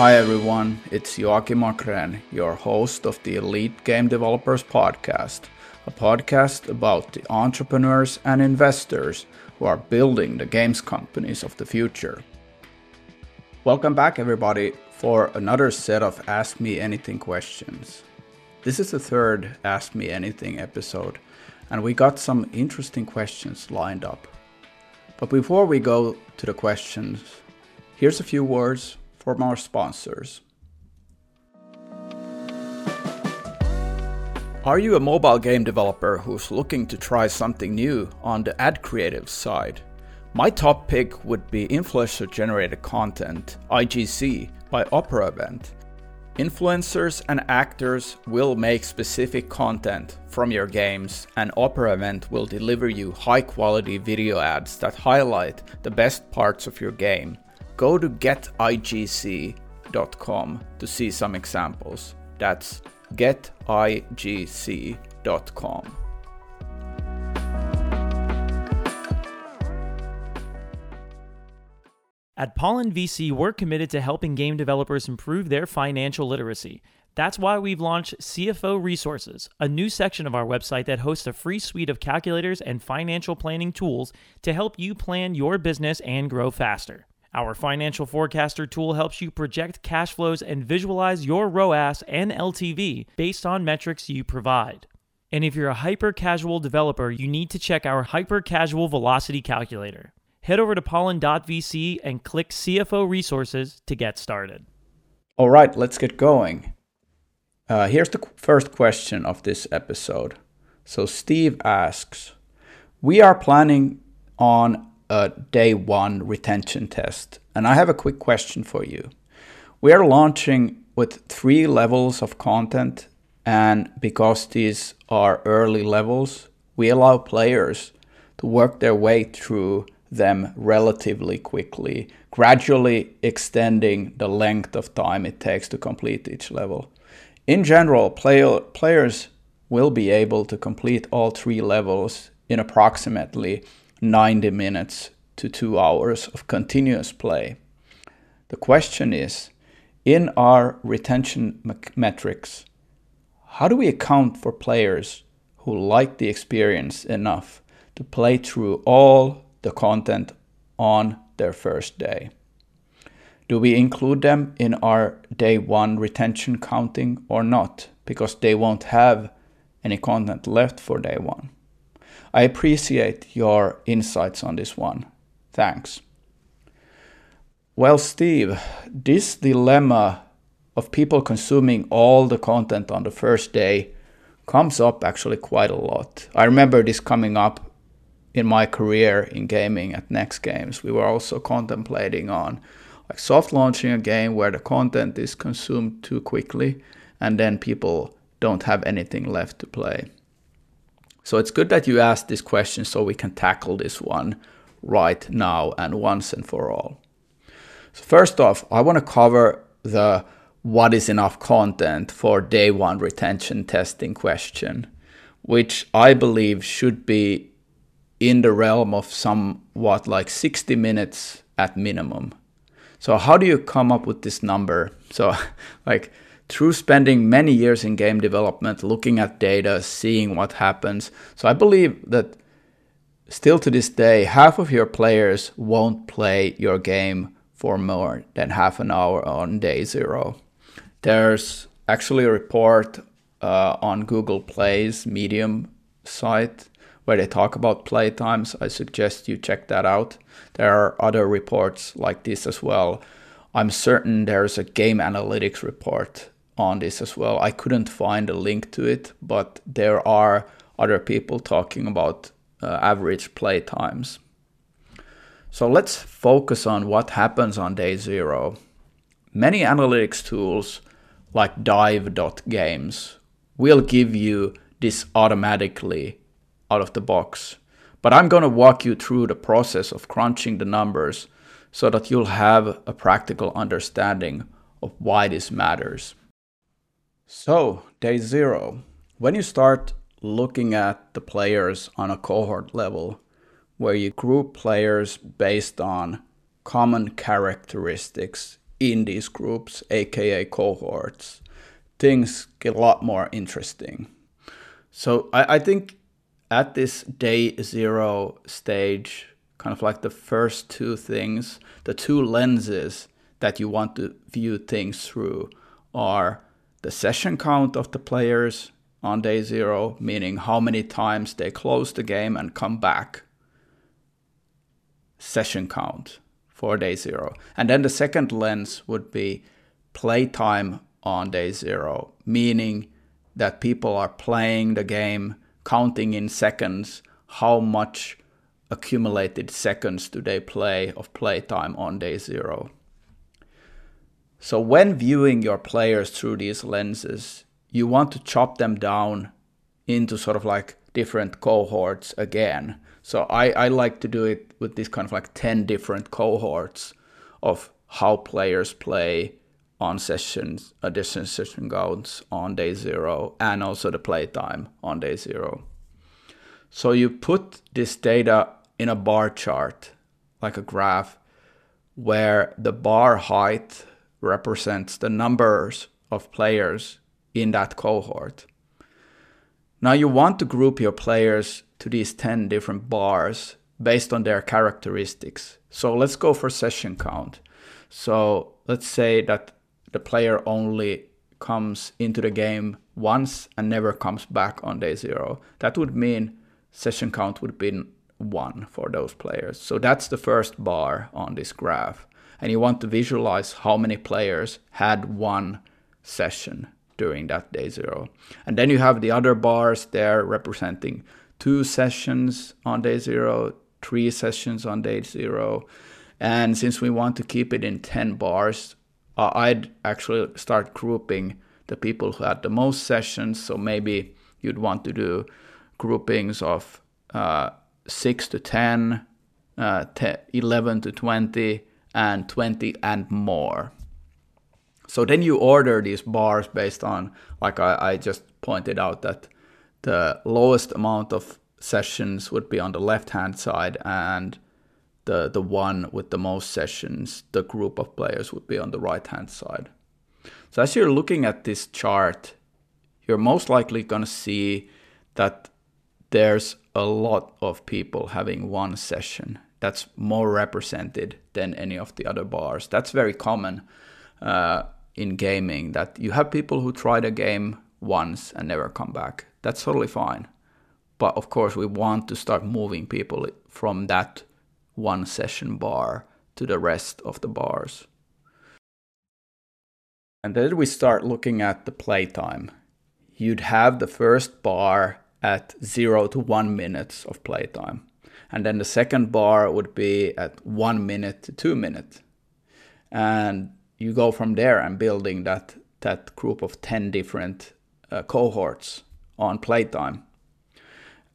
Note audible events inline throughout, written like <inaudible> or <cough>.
Hi everyone, it's Joakim Achrén, your host of the Elite Game Developers Podcast, a podcast about the entrepreneurs and investors who are building the games companies of the future. Welcome back, everybody, for another set of Ask Me Anything questions. This is the third Ask Me Anything episode, and we got some interesting questions lined up. But before we go to the questions, here's a few words from our sponsors. Are you a mobile game developer who's looking to try something new on the ad creative side? My top pick would be Influencer Generated Content, IGC, by Opera Event. Influencers and actors will make specific content from your games, and Opera Event will deliver you high quality video ads that highlight the best parts of your game. Go to getigc.com to see some examples. That's getigc.com. At Pollen VC, we're committed to helping game developers improve their financial literacy. That's why we've launched CFO Resources, a new section of our website that hosts a free suite of calculators and financial planning tools to help you plan your business and grow faster. Our financial forecaster tool helps you project cash flows and visualize your ROAS and LTV based on metrics you provide. And if you're a hyper casual developer, you need to check our hyper casual velocity calculator head over to pollen.vc and click CFO resources to get started. All right, let's get going. Uh, here's the first question of this episode. So, Steve asks We are planning on a day one retention test, and I have a quick question for you. We are launching with three levels of content, and because these are early levels, we allow players to work their way through them relatively quickly, gradually extending the length of time it takes to complete each level. In general, play, players will be able to complete all three levels in approximately 90 minutes to two hours of continuous play. The question is in our retention metrics, how do we account for players who like the experience enough to play through all the content on their first day. Do we include them in our day one retention counting or not? Because they won't have any content left for day one. I appreciate your insights on this one. Thanks. Well, Steve, this dilemma of people consuming all the content on the first day comes up actually quite a lot. I remember this coming up in my career in gaming at Next Games, we were also contemplating on like soft launching a game where the content is consumed too quickly and then people don't have anything left to play. So it's good that you asked this question so we can tackle this one right now and once and for all. So first off, I want to cover the what is enough content for day one retention testing question, which I believe should be in the realm of somewhat like 60 minutes at minimum. So how do you come up with this number? So <laughs> like through spending many years in game development, looking at data, seeing what happens. So I believe that still to this day, half of your players won't play your game for more than half an hour on day zero. There's actually a report uh, on Google Play's Medium site where they talk about play times. I suggest you check that out. There are other reports like this as well. I'm certain there's a game analytics report on this as well. I couldn't find a link to it, but there are other people talking about uh, average play times. So let's focus on what happens on day zero. Many analytics tools like dive.games will give you this automatically out of the box. But I'm going to walk you through the process of crunching the numbers so that you'll have a practical understanding of why this matters. So, day zero. When you start looking at the players on a cohort level, where you group players based on common characteristics in these groups, aka cohorts, things get a lot more interesting. So I, I think at this day zero stage, kind of like the first two things, the two lenses that you want to view things through are the session count of the players on day zero, meaning how many times they close the game and come back. Session count for day zero. And then the second lens would be playtime on day zero, meaning that people are playing the game, counting in seconds how much accumulated seconds do they play of playtime on day zero. So when viewing your players through these lenses, you want to chop them down into sort of like different cohorts again. So I, I like to do it with this kind of like 10 different cohorts of how players play on sessions, addition session counts on day zero, and also the playtime on day zero. So you put this data in a bar chart, like a graph, where the bar height represents the numbers of players in that cohort. Now you want to group your players to these 10 different bars based on their characteristics. So let's go for session count. So let's say that the player only comes into the game once and never comes back on day zero. That would mean session count would be one for those players. So that's the first bar on this graph and you want to visualize how many players had one session during that day zero. And then you have the other bars there representing two sessions on day zero, three sessions on day zero. And since we want to keep it in 10 bars, uh, I'd actually start grouping the people who had the most sessions. So maybe you'd want to do groupings of uh, 6 to 10, uh, 10, 11 to 20, and 20 and more. So then you order these bars based on, like I, I just pointed out, that the lowest amount of sessions would be on the left hand side and the, the one with the most sessions, the group of players would be on the right hand side. So as you're looking at this chart, you're most likely going to see that there's a lot of people having one session that's more represented than any of the other bars. That's very common uh, in gaming that you have people who try the game once and never come back. That's totally fine. But of course, we want to start moving people from that one session bar to the rest of the bars. And then we start looking at the playtime. You'd have the first bar at zero to one minutes of playtime and then the second bar would be at one minute to two minutes and you go from there and building that that group of 10 different uh, cohorts on playtime.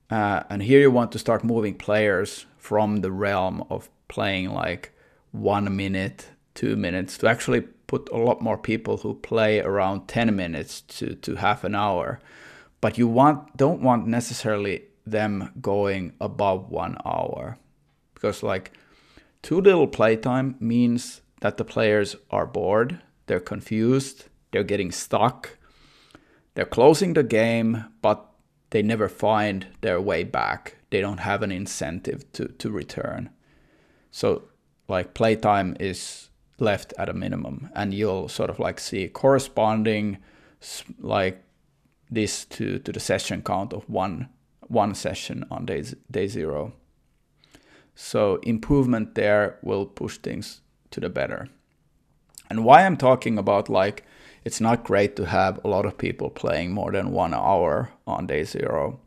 Uh, and here you want to start moving players from the realm of playing like one minute two minutes to actually put a lot more people who play around 10 minutes to, to half an hour. But you want don't want necessarily them going above one hour. Because like too little playtime means that the players are bored they're confused they're getting stuck they're closing the game but they never find their way back. They don't have an incentive to, to return. So like playtime is left at a minimum and you'll sort of like see corresponding like this to, to the session count of one one session on day, day zero. So improvement there will push things to the better. And why I'm talking about like it's not great to have a lot of people playing more than one hour on day zero.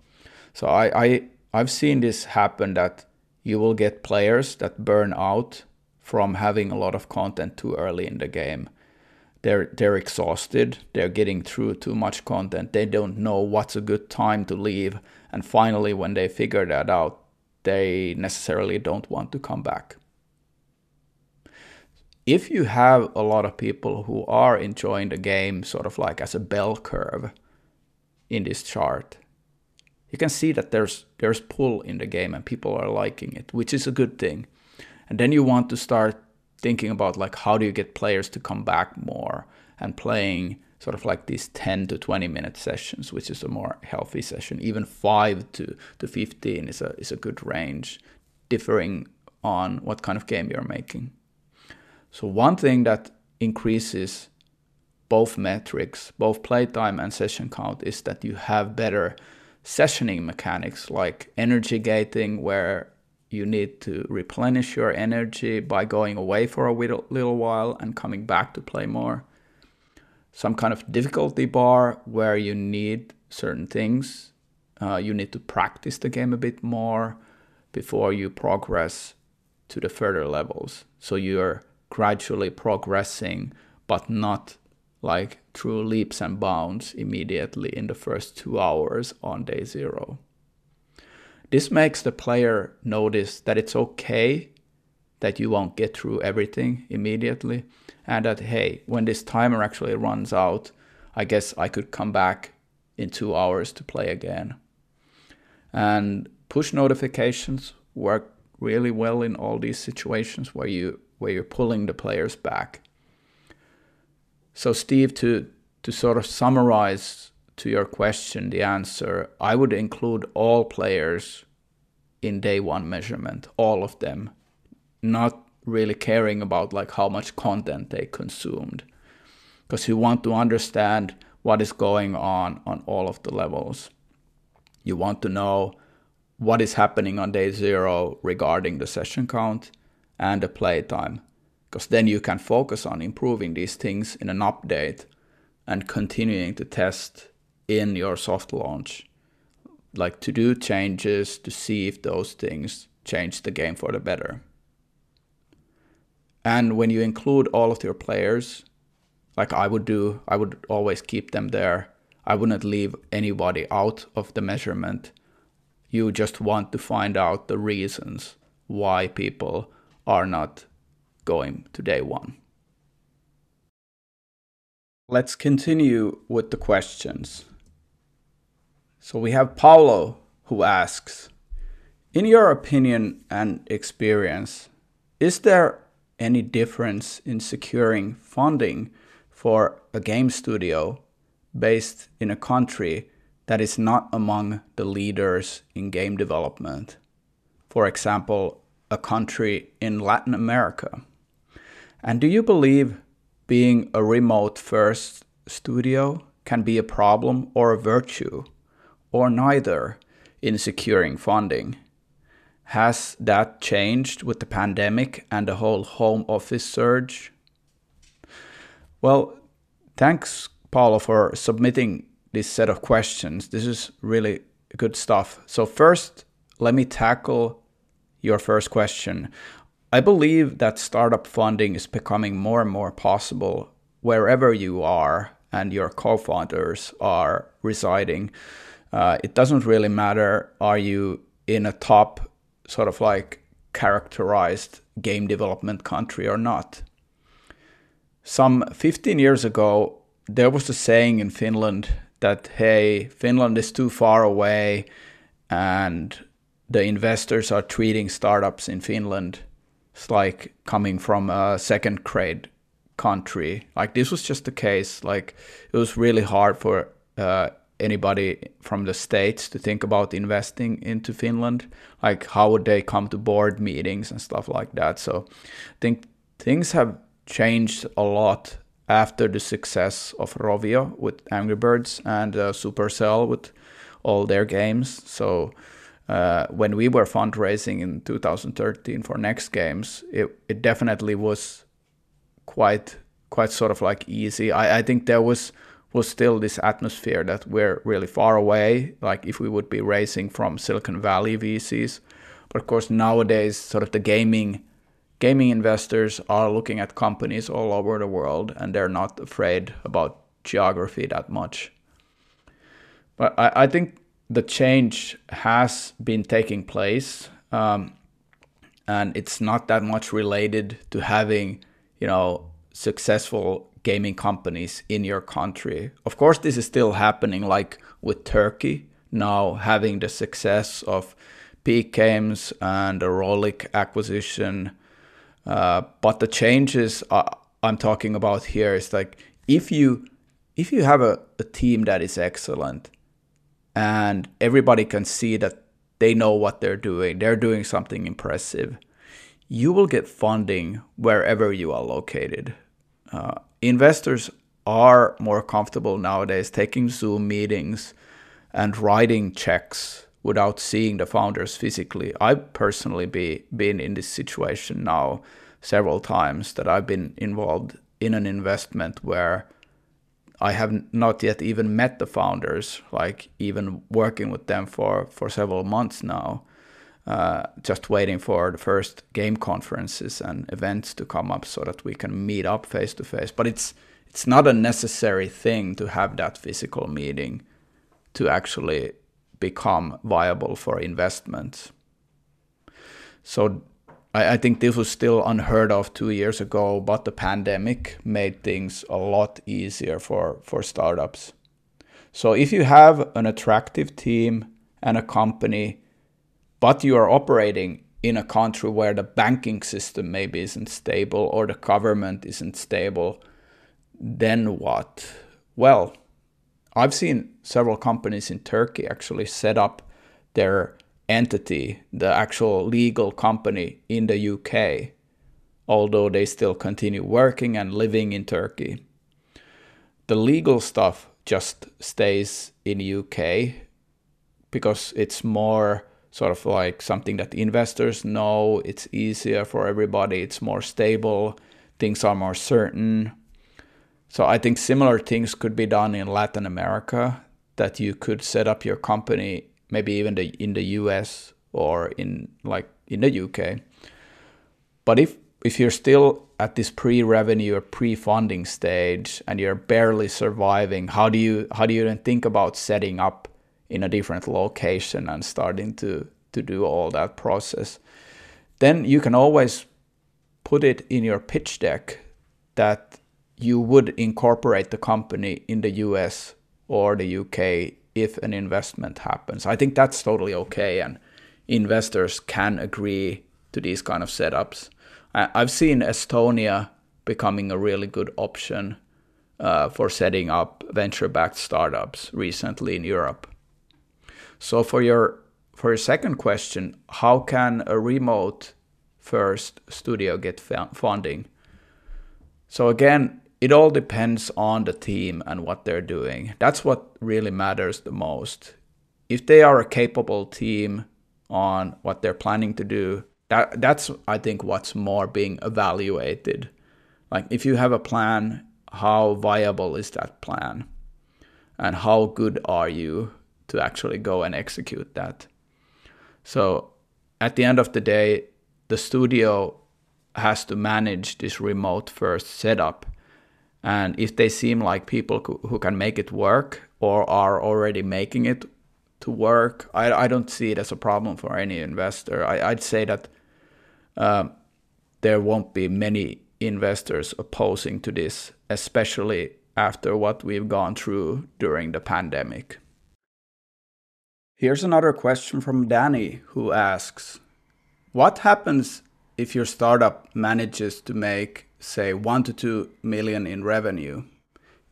So I, I I've seen this happen that you will get players that burn out from having a lot of content too early in the game they're they're exhausted they're getting through too much content they don't know what's a good time to leave and finally when they figure that out they necessarily don't want to come back. If you have a lot of people who are enjoying the game sort of like as a bell curve in this chart you can see that there's there's pull in the game and people are liking it which is a good thing. And then you want to start thinking about like how do you get players to come back more and playing sort of like these 10 to 20 minute sessions which is a more healthy session even 5 to, to 15 is a, is a good range differing on what kind of game you're making so one thing that increases both metrics both playtime and session count is that you have better sessioning mechanics like energy gating where you need to replenish your energy by going away for a little, little while and coming back to play more. Some kind of difficulty bar where you need certain things. Uh, you need to practice the game a bit more before you progress to the further levels. So you're gradually progressing, but not like through leaps and bounds immediately in the first two hours on day zero. This makes the player notice that it's okay that you won't get through everything immediately, and that hey, when this timer actually runs out, I guess I could come back in two hours to play again. And push notifications work really well in all these situations where you where you're pulling the players back. So Steve, to to sort of summarize to your question, the answer, I would include all players in day one measurement, all of them, not really caring about like how much content they consumed. Because you want to understand what is going on on all of the levels. You want to know what is happening on day zero regarding the session count and the playtime. Because then you can focus on improving these things in an update and continuing to test in your soft launch like to do changes to see if those things change the game for the better and when you include all of your players like i would do i would always keep them there. I wouldn't leave anybody out of the measurement. You just want to find out the reasons why people are not going to day one. Let's continue with the questions. So we have Paulo who asks In your opinion and experience, is there any difference in securing funding for a game studio based in a country that is not among the leaders in game development? For example, a country in Latin America. And do you believe being a remote first studio can be a problem or a virtue, or neither, in securing funding. Has that changed with the pandemic and the whole home office surge? Well, thanks, Paulo, for submitting this set of questions. This is really good stuff. So, first, let me tackle your first question. I believe that startup funding is becoming more and more possible wherever you are and your co-founders are residing. Uh, it doesn't really matter are you in a top sort of like characterized game development country or not. Some 15 years ago, there was a saying in Finland that hey, Finland is too far away and the investors are treating startups in Finland it's like coming from a second grade country. Like this was just the case. Like it was really hard for uh, anybody from the states to think about investing into Finland. Like how would they come to board meetings and stuff like that. So I think things have changed a lot after the success of Rovio with Angry Birds and uh, Supercell with all their games. So uh, when we were fundraising in 2013 for Next Games, it, it definitely was quite quite sort of like easy. I, I think there was was still this atmosphere that we're really far away, like if we would be racing from Silicon Valley VCs. But of course nowadays sort of the gaming gaming investors are looking at companies all over the world and they're not afraid about geography that much. But I, I think the change has been taking place, um, and it's not that much related to having, you know, successful gaming companies in your country. Of course, this is still happening, like with Turkey now having the success of Peak Games and the Rollic acquisition. Uh, but the changes uh, I'm talking about here is like if you if you have a, a team that is excellent and everybody can see that they know what they're doing, they're doing something impressive, you will get funding wherever you are located. Uh, investors are more comfortable nowadays taking Zoom meetings and writing checks without seeing the founders physically. I've personally be, been in this situation now several times that I've been involved in an investment where I have not yet even met the founders, like even working with them for, for several months now, uh, just waiting for the first game conferences and events to come up so that we can meet up face to face. But it's it's not a necessary thing to have that physical meeting to actually become viable for investments. So I, I, think this was still unheard of two years ago, but the pandemic made things a lot easier for, for startups. So if you have an attractive team and a company, but you are operating in a country where the banking system maybe isn't stable or the government isn't stable, then what? Well, I've seen several companies in Turkey actually set up their entity, the actual legal company in the UK, although they still continue working and living in Turkey. The legal stuff just stays in UK because it's more sort of like something that investors know, it's easier for everybody, it's more stable, things are more certain. So I think similar things could be done in Latin America that you could set up your company maybe even the, in the US or in like in the UK. But if if you're still at this pre-revenue or pre-funding stage and you're barely surviving, how do you how do you then think about setting up in a different location and starting to to do all that process? Then you can always put it in your pitch deck that you would incorporate the company in the US or the UK if an investment happens. I think that's totally okay, and investors can agree to these kind of setups. I've seen Estonia becoming a really good option uh, for setting up venture-backed startups recently in Europe. So for your for your second question, how can a remote first studio get funding? So again, it all depends on the team and what they're doing. That's what really matters the most. If they are a capable team on what they're planning to do, that that's I think what's more being evaluated. Like if you have a plan, how viable is that plan? And how good are you to actually go and execute that? So at the end of the day, the studio has to manage this remote first setup and if they seem like people who can make it work or are already making it to work, I, I don't see it as a problem for any investor. I, would say that uh, there won't be many investors opposing to this, especially after what we've gone through during the pandemic. Here's another question from Danny who asks What happens if your startup manages to make say 1 to 2 million in revenue,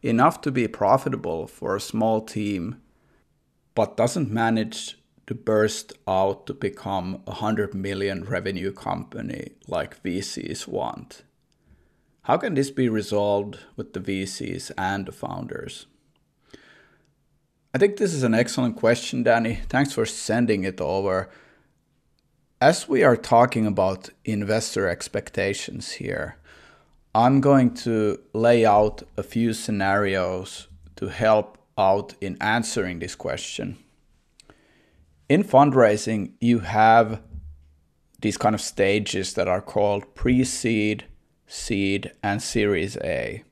enough to be profitable for a small team, but doesn't manage to burst out to become a 100 million revenue company like VCs want. How can this be resolved with the VCs and the founders? I think this is an excellent question, Danny. Thanks for sending it over. As we are talking about investor expectations here, I'm going to lay out a few scenarios to help out in answering this question. In fundraising, you have these kind of stages that are called pre seed, seed, and series A.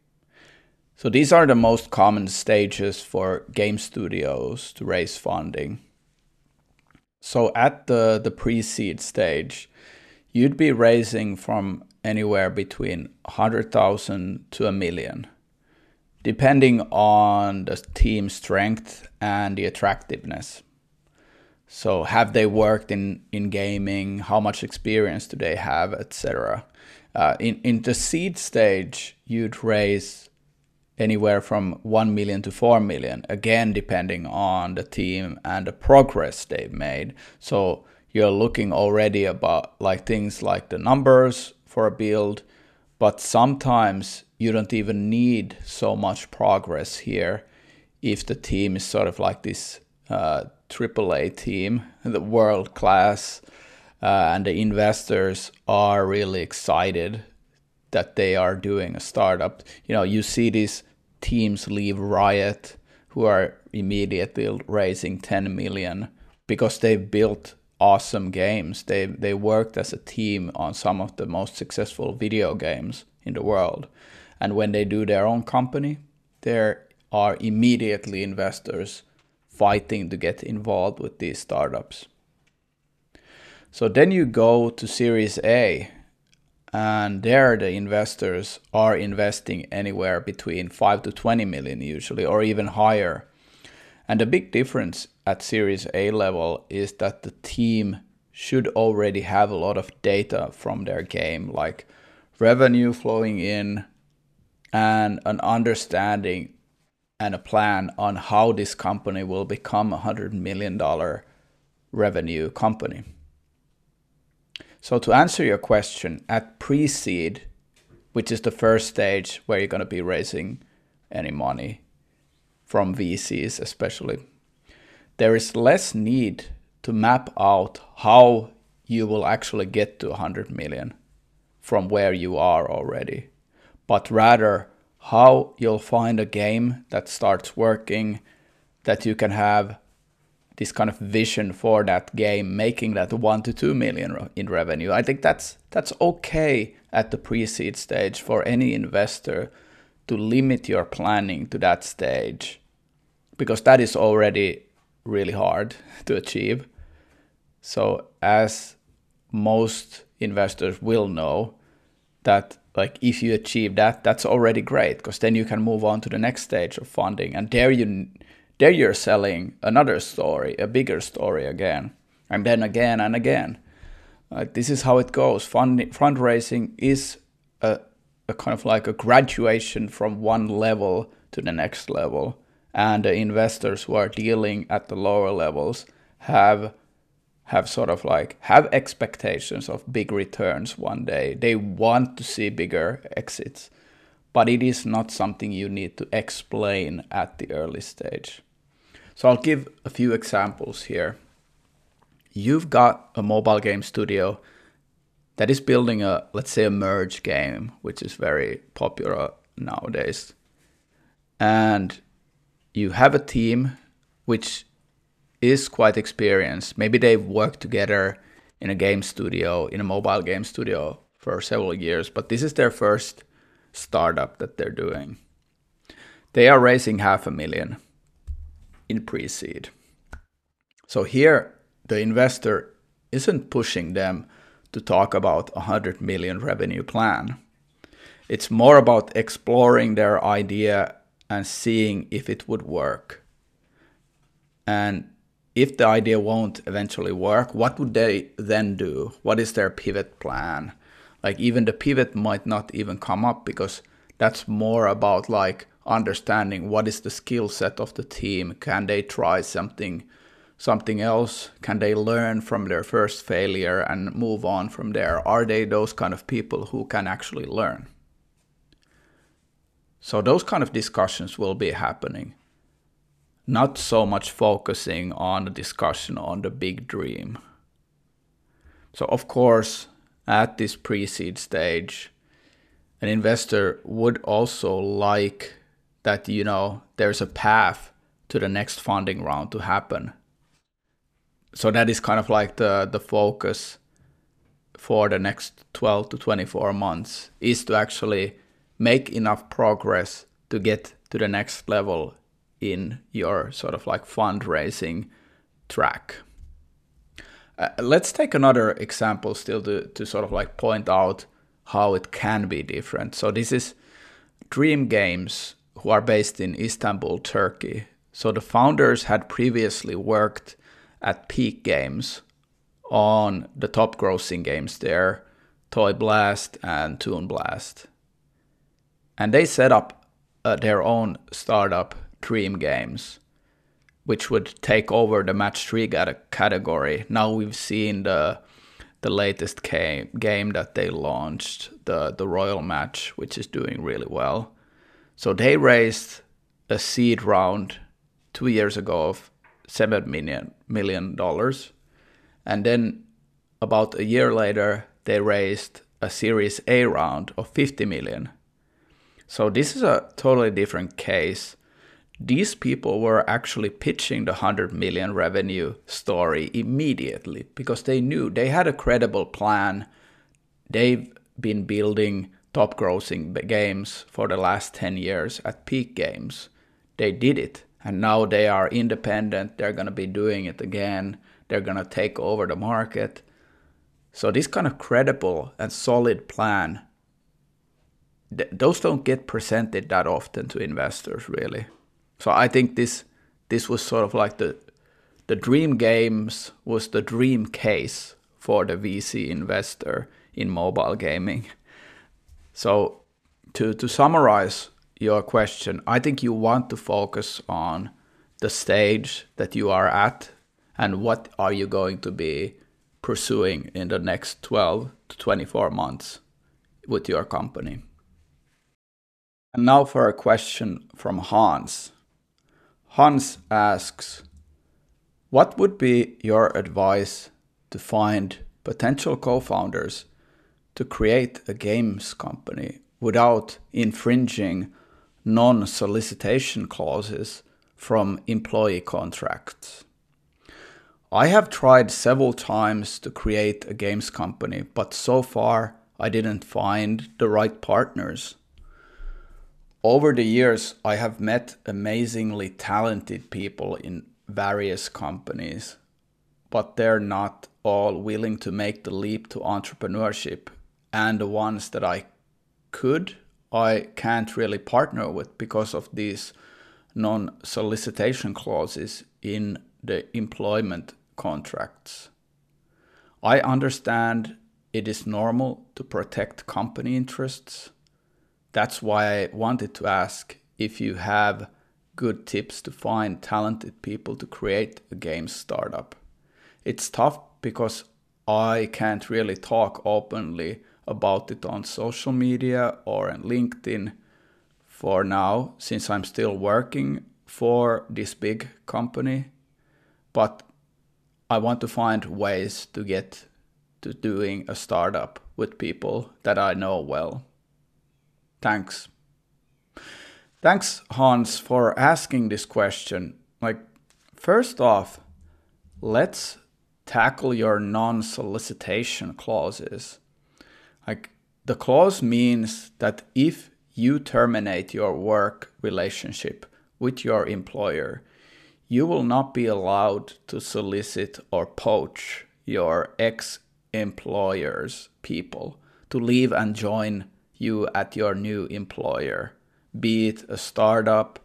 So these are the most common stages for game studios to raise funding. So at the, the pre seed stage, you'd be raising from anywhere between 100,000 to a million, depending on the team strength and the attractiveness. So have they worked in, in gaming? How much experience do they have, etc. Uh, in in the seed stage, you'd raise anywhere from 1 million to 4 million, again, depending on the team and the progress they've made. So you're looking already about like things like the numbers for a build, but sometimes you don't even need so much progress here if the team is sort of like this uh, AAA team, <laughs> the world class, uh, and the investors are really excited that they are doing a startup. You know, you see these teams leave Riot who are immediately raising 10 million because they've built awesome games. They they worked as a team on some of the most successful video games in the world. And when they do their own company, there are immediately investors fighting to get involved with these startups. So then you go to Series A, and there the investors are investing anywhere between 5 to 20 million usually, or even higher. And the big difference at Series A level is that the team should already have a lot of data from their game, like revenue flowing in and an understanding and a plan on how this company will become a hundred million dollar revenue company. So to answer your question, at pre-seed, which is the first stage where you're going to be raising any money from VCs especially, there is less need to map out how you will actually get to 100 million from where you are already, but rather how you'll find a game that starts working, that you can have this kind of vision for that game, making that one to two million in revenue. I think that's that's okay at the pre-seed stage for any investor to limit your planning to that stage, because that is already really hard <laughs> to achieve. So as most investors will know, that like if you achieve that that's already great because then you can move on to the next stage of funding and there you there you're selling another story a bigger story again and then again and again uh, this is how it goes Fund, fundraising is a, a kind of like a graduation from one level to the next level and the investors who are dealing at the lower levels have have sort of like have expectations of big returns one day. They want to see bigger exits, but it is not something you need to explain at the early stage. So I'll give a few examples here. You've got a mobile game studio that is building a let's say a merge game, which is very popular nowadays. And you have a team which is quite experienced. Maybe they've worked together in a game studio, in a mobile game studio for several years, but this is their first startup that they're doing. They are raising half a million in pre seed. So here, the investor isn't pushing them to talk about a 100 million revenue plan. It's more about exploring their idea and seeing if it would work. And if the idea won't eventually work, what would they then do? What is their pivot plan? Like even the pivot might not even come up because that's more about like understanding what is the skill set of the team. Can they try something something else? Can they learn from their first failure and move on from there? Are they those kind of people who can actually learn? So those kind of discussions will be happening not so much focusing on the discussion on the big dream. So, of course, at this pre seed stage, an investor would also like that, you know, there's a path to the next funding round to happen. So, that is kind of like the, the focus for the next 12 to 24 months is to actually make enough progress to get to the next level in your sort of like fundraising track. Uh, let's take another example still to, to sort of like point out how it can be different. So this is Dream Games, who are based in Istanbul, Turkey. So the founders had previously worked at Peak Games on the top grossing games there, Toy Blast and Toon Blast. And they set up uh, their own startup, Dream Games, which would take over the match three category. Now we've seen the the latest game, game that they launched, the the Royal Match, which is doing really well. So they raised a seed round two years ago of seven million million dollars, and then about a year later they raised a Series A round of 50 million. So this is a totally different case. These people were actually pitching the 100 million revenue story immediately because they knew they had a credible plan. They've been building top grossing games for the last 10 years at peak games. They did it and now they are independent. They're going to be doing it again. They're going to take over the market. So this kind of credible and solid plan th- those don't get presented that often to investors really. So I think this this was sort of like the the dream games was the dream case for the VC investor in mobile gaming. <laughs> So to to summarize your question, I think you want to focus on the stage that you are at and what are you going to be pursuing in the next 12 to 24 months with your company. And now for a question from Hans. Hans asks, What would be your advice to find potential co founders to create a games company without infringing non solicitation clauses from employee contracts. I have tried several times to create a games company, but so far I didn't find the right partners. Over the years, I have met amazingly talented people in various companies, but they're not all willing to make the leap to entrepreneurship. And the ones that I could I can't really partner with because of these non solicitation clauses in the employment contracts. I understand it is normal to protect company interests. That's why I wanted to ask if you have good tips to find talented people to create a game startup. It's tough because I can't really talk openly about it on social media or on LinkedIn for now, since I'm still working for this big company. But I want to find ways to get to doing a startup with people that I know well. Thanks. Thanks, Hans, for asking this question. Like, first off, let's tackle your non solicitation clauses. Like the clause means that if you terminate your work relationship with your employer, you will not be allowed to solicit or poach your ex employer's people to leave and join you at your new employer, be it a startup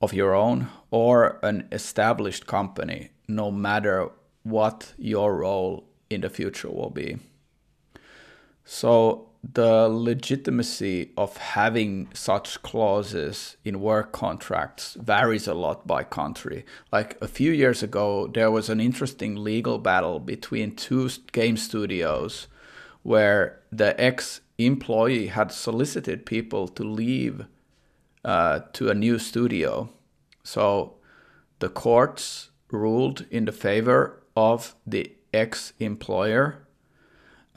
of your own or an established company, no matter what your role in the future will be. So the legitimacy of having such clauses in work contracts varies a lot by country. Like a few years ago, there was an interesting legal battle between two game studios where the ex employee had solicited people to leave uh, to a new studio. So the courts ruled in the favor of the ex employer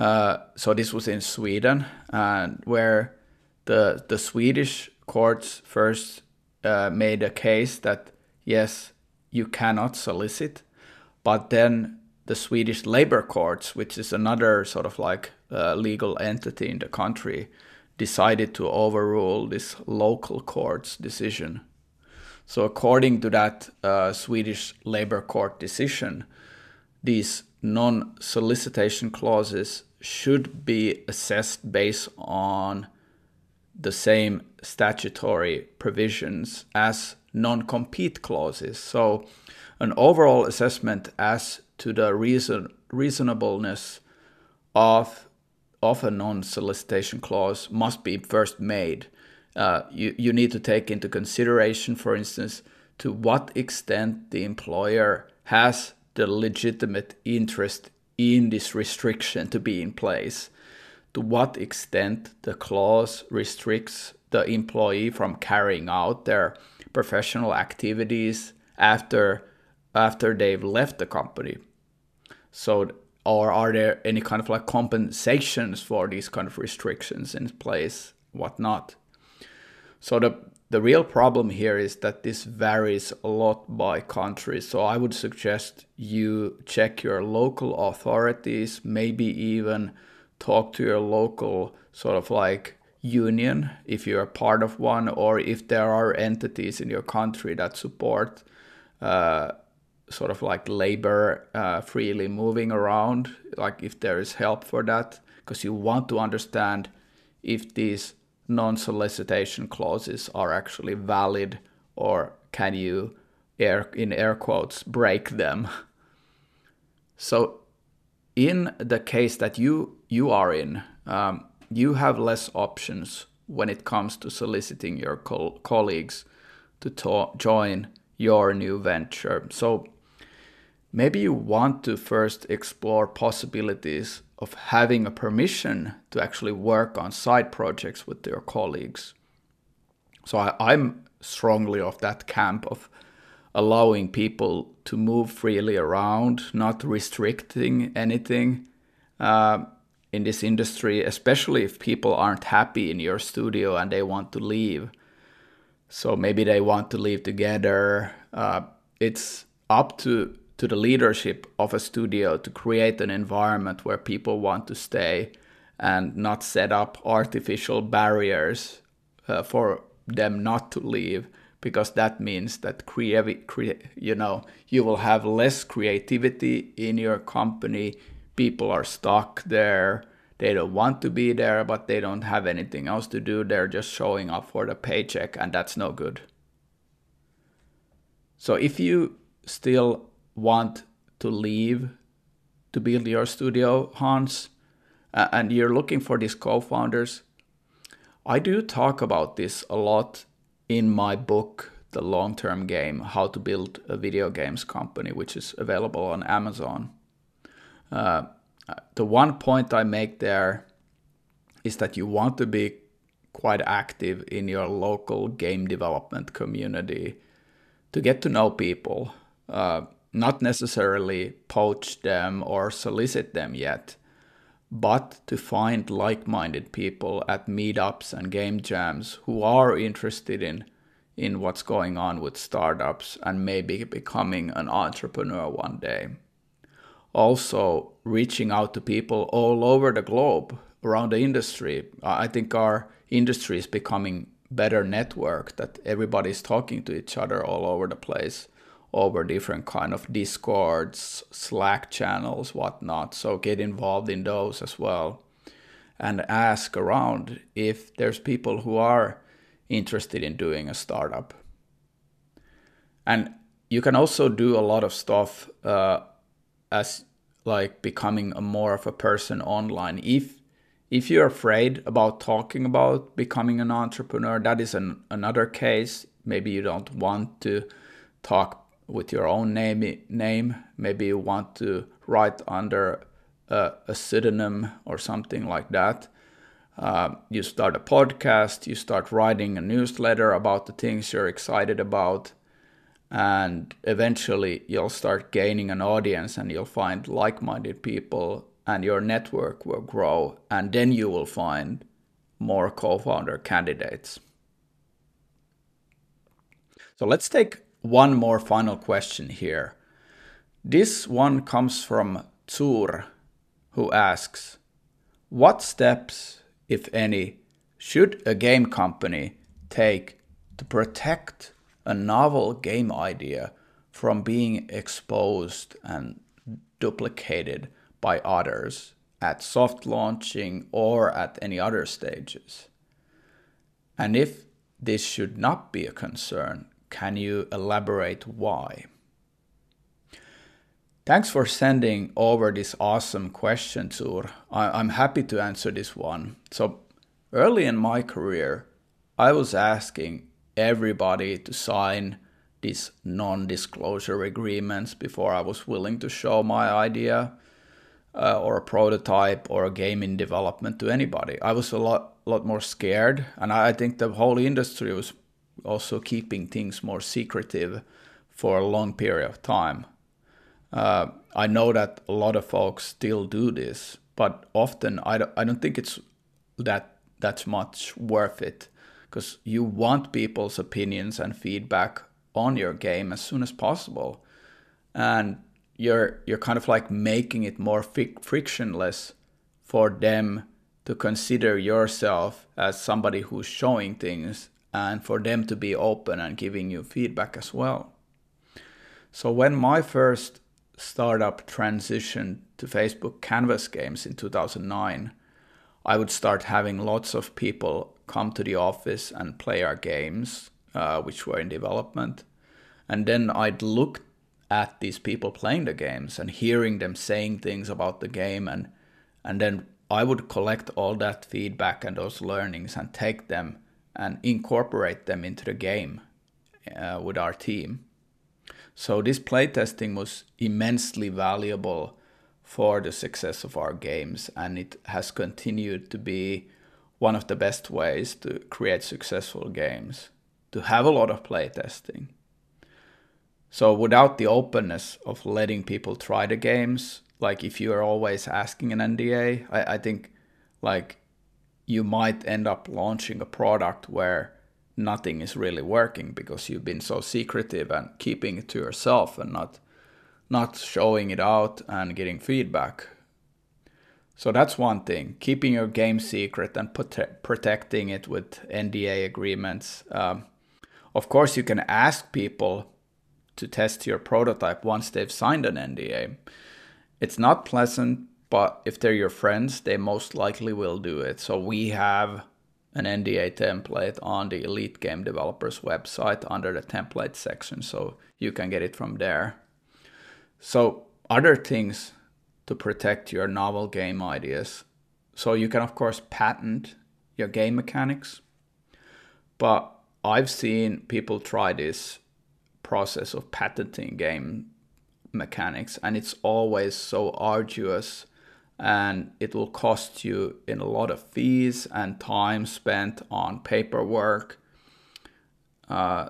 uh, so this was in Sweden, and where the the Swedish courts first uh, made a case that yes, you cannot solicit, but then the Swedish labor courts, which is another sort of like uh, legal entity in the country, decided to overrule this local court's decision. So, according to that uh, Swedish labor court decision, these non solicitation clauses should be assessed based on the same statutory provisions as non compete clauses. So, an overall assessment as to the reason, reasonableness of, of a non solicitation clause must be first made. Uh, you, you need to take into consideration, for instance, to what extent the employer has the legitimate interest in this restriction to be in place, to what extent the clause restricts the employee from carrying out their professional activities after after they've left the company. So or are there any kind of like compensations for these kind of restrictions in place, whatnot? So the the real problem here is that this varies a lot by country. So I would suggest you check your local authorities, maybe even talk to your local sort of like union if you're a part of one, or if there are entities in your country that support uh, sort of like labor uh, freely moving around, like if there is help for that, because you want to understand if these non-solicitation clauses are actually valid or can you air in air quotes break them? So in the case that you you are in um, you have less options when it comes to soliciting your co- colleagues to- join your new venture. So maybe you want to first explore possibilities of having a permission to actually work on side projects with your colleagues. So I, am strongly of that camp of allowing people to move freely around, not restricting anything uh, in this industry, especially if people aren't happy in your studio and they want to leave. So maybe they want to leave together. Uh, it's up to to the leadership of a studio to create an environment where people want to stay and not set up artificial barriers uh, for them not to leave because that means that creative crea- you know you will have less creativity in your company. People are stuck there. They don't want to be there but they don't have anything else to do. They're just showing up for the paycheck and that's no good. So if you still want to leave to build your studio, Hans, and you're looking for these co founders, I do talk about this a lot in my book, The Long Term Game How to Build a Video Games Company, which is available on Amazon. Uh, the one point I make there is that you want to be quite active in your local game development community to get to know people. Uh, not necessarily poach them or solicit them yet, but to find like minded people at meetups and game jams who are interested in, in what's going on with startups and maybe becoming an entrepreneur one day. Also, reaching out to people all over the globe around the industry. I think our industry is becoming better network that everybody's talking to each other all over the place over different kind of discords slack channels whatnot. So get involved in those as well. And ask around if there's people who are interested in doing a startup. And you can also do a lot of stuff uh, as like becoming a more of a person online. If if you're afraid about talking about becoming an entrepreneur that is an, another case. Maybe you don't want to talk with your own name name maybe you want to write under a, a pseudonym or something like that. Uh, you start a podcast you start writing a newsletter about the things you're excited about and eventually you'll start gaining an audience and you'll find like-minded people and your network will grow and then you will find more co-founder candidates. So let's take one more final question here. This one comes from Zur, who asks What steps, if any, should a game company take to protect a novel game idea from being exposed and duplicated by others at soft launching or at any other stages? And if this should not be a concern, Can you elaborate why? Thanks for sending over this awesome question, Zur. I'm happy to answer this one. So, early in my career, I was asking everybody to sign these non disclosure agreements before I was willing to show my idea uh, or a prototype or a game in development to anybody. I was a lot, lot more scared, and I think the whole industry was also keeping things more secretive for a long period of time. Uh, I know that a lot of folks still do this, but often I don't, I don't think it's that that's much worth it because you want people's opinions and feedback on your game as soon as possible and you're you're kind of like making it more frictionless for them to consider yourself as somebody who's showing things and for them to be open and giving you feedback as well. So when my first startup transitioned to Facebook Canvas games in 2009, I would start having lots of people come to the office and play our games, uh, which were in development. And then I'd look at these people playing the games and hearing them saying things about the game and and then I would collect all that feedback and those learnings and take them and incorporate them into the game uh, with our team. So this playtesting was immensely valuable for the success of our games and it has continued to be one of the best ways to create successful games to have a lot of playtesting. So without the openness of letting people try the games, like if you are always asking an NDA, I, I think like you might end up launching a product where nothing is really working because you've been so secretive and keeping it to yourself and not not showing it out and getting feedback. So that's one thing, keeping your game secret and prote- protecting it with NDA agreements. Um, of course, you can ask people to test your prototype once they've signed an NDA. It's not pleasant, but if they're your friends, they most likely will do it. So we have an NDA template on the Elite Game Developers website under the template section, so you can get it from there. So, other things to protect your novel game ideas. So, you can, of course, patent your game mechanics, but I've seen people try this process of patenting game mechanics, and it's always so arduous and it will cost you in a lot of fees and time spent on paperwork. Uh,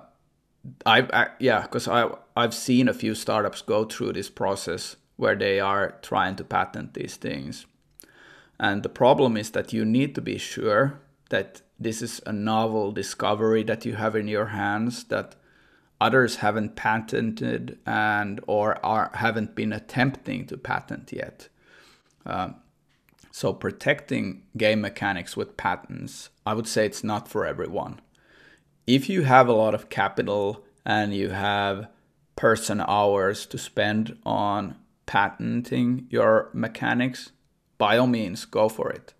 I've I, yeah, because I I've seen a few startups go through this process where they are trying to patent these things, and the problem is that you need to be sure that this is a novel discovery that you have in your hands that others haven't patented and or are haven't been attempting to patent yet. Um, so protecting game mechanics with patents, I would say it's not for everyone. If you have a lot of capital and you have person hours to spend on patenting your mechanics, by all means, go for it.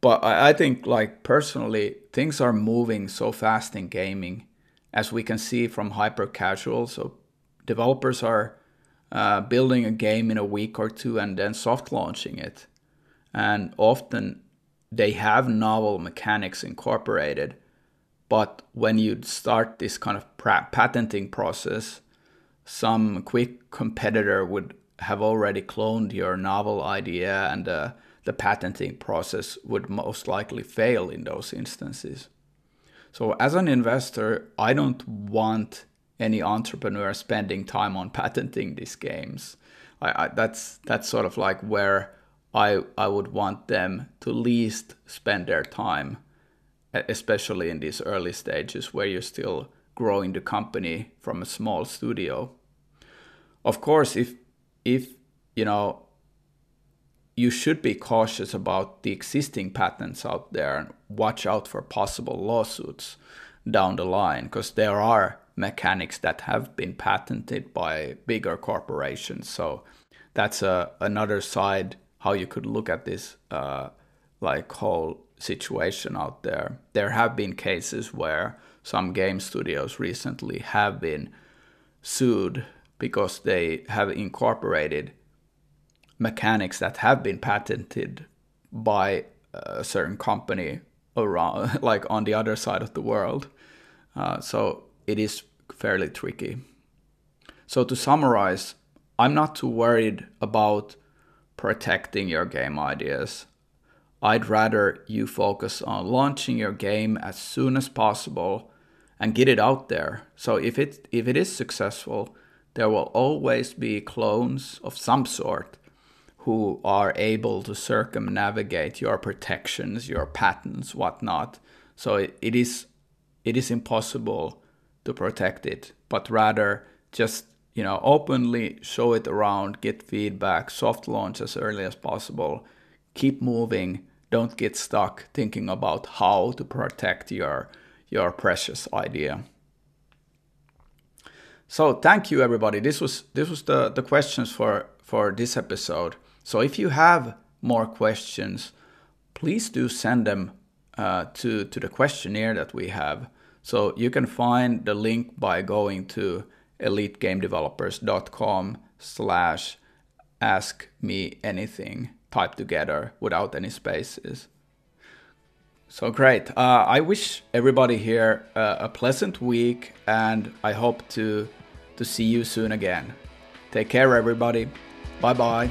But I think, like personally, things are moving so fast in gaming, as we can see from hyper casual. So developers are uh, building a game in a week or two and then soft launching it. And often they have novel mechanics incorporated. But when you start this kind of patenting process, some quick competitor would have already cloned your novel idea, and uh, the patenting process would most likely fail in those instances. So, as an investor, I don't want any entrepreneur spending time on patenting these games. I, I, that's that's sort of like where I I would want them to least spend their time, especially in these early stages where you're still growing the company from a small studio. Of course, if if you know you should be cautious about the existing patents out there and watch out for possible lawsuits down the line because there are mechanics that have been patented by bigger corporations. So that's a, another side how you could look at this uh, like whole situation out there. There have been cases where some game studios recently have been sued because they have incorporated mechanics that have been patented by a certain company around <laughs> like on the other side of the world uh, so it is fairly tricky. So to summarize i'm not too worried about protecting your game ideas. I'd rather you focus on launching your game as soon as possible and get it out there. So if it if it is successful there will always be clones of some sort who are able to circumnavigate your protections, your patents, whatnot. So it, it is it is impossible to protect it, but rather just you know openly show it around, get feedback, soft launch as early as possible, keep moving, don't get stuck thinking about how to protect your your precious idea. So thank you everybody. This was this was the, the questions for, for this episode. So if you have more questions, please do send them uh, to, to the questionnaire that we have. So you can find the link by going to elitegamedevelopers.com slash ask me anything typed together without any spaces. So great. Uh, I wish everybody here uh, a pleasant week and I hope to to see you soon again. Take care everybody. Bye bye.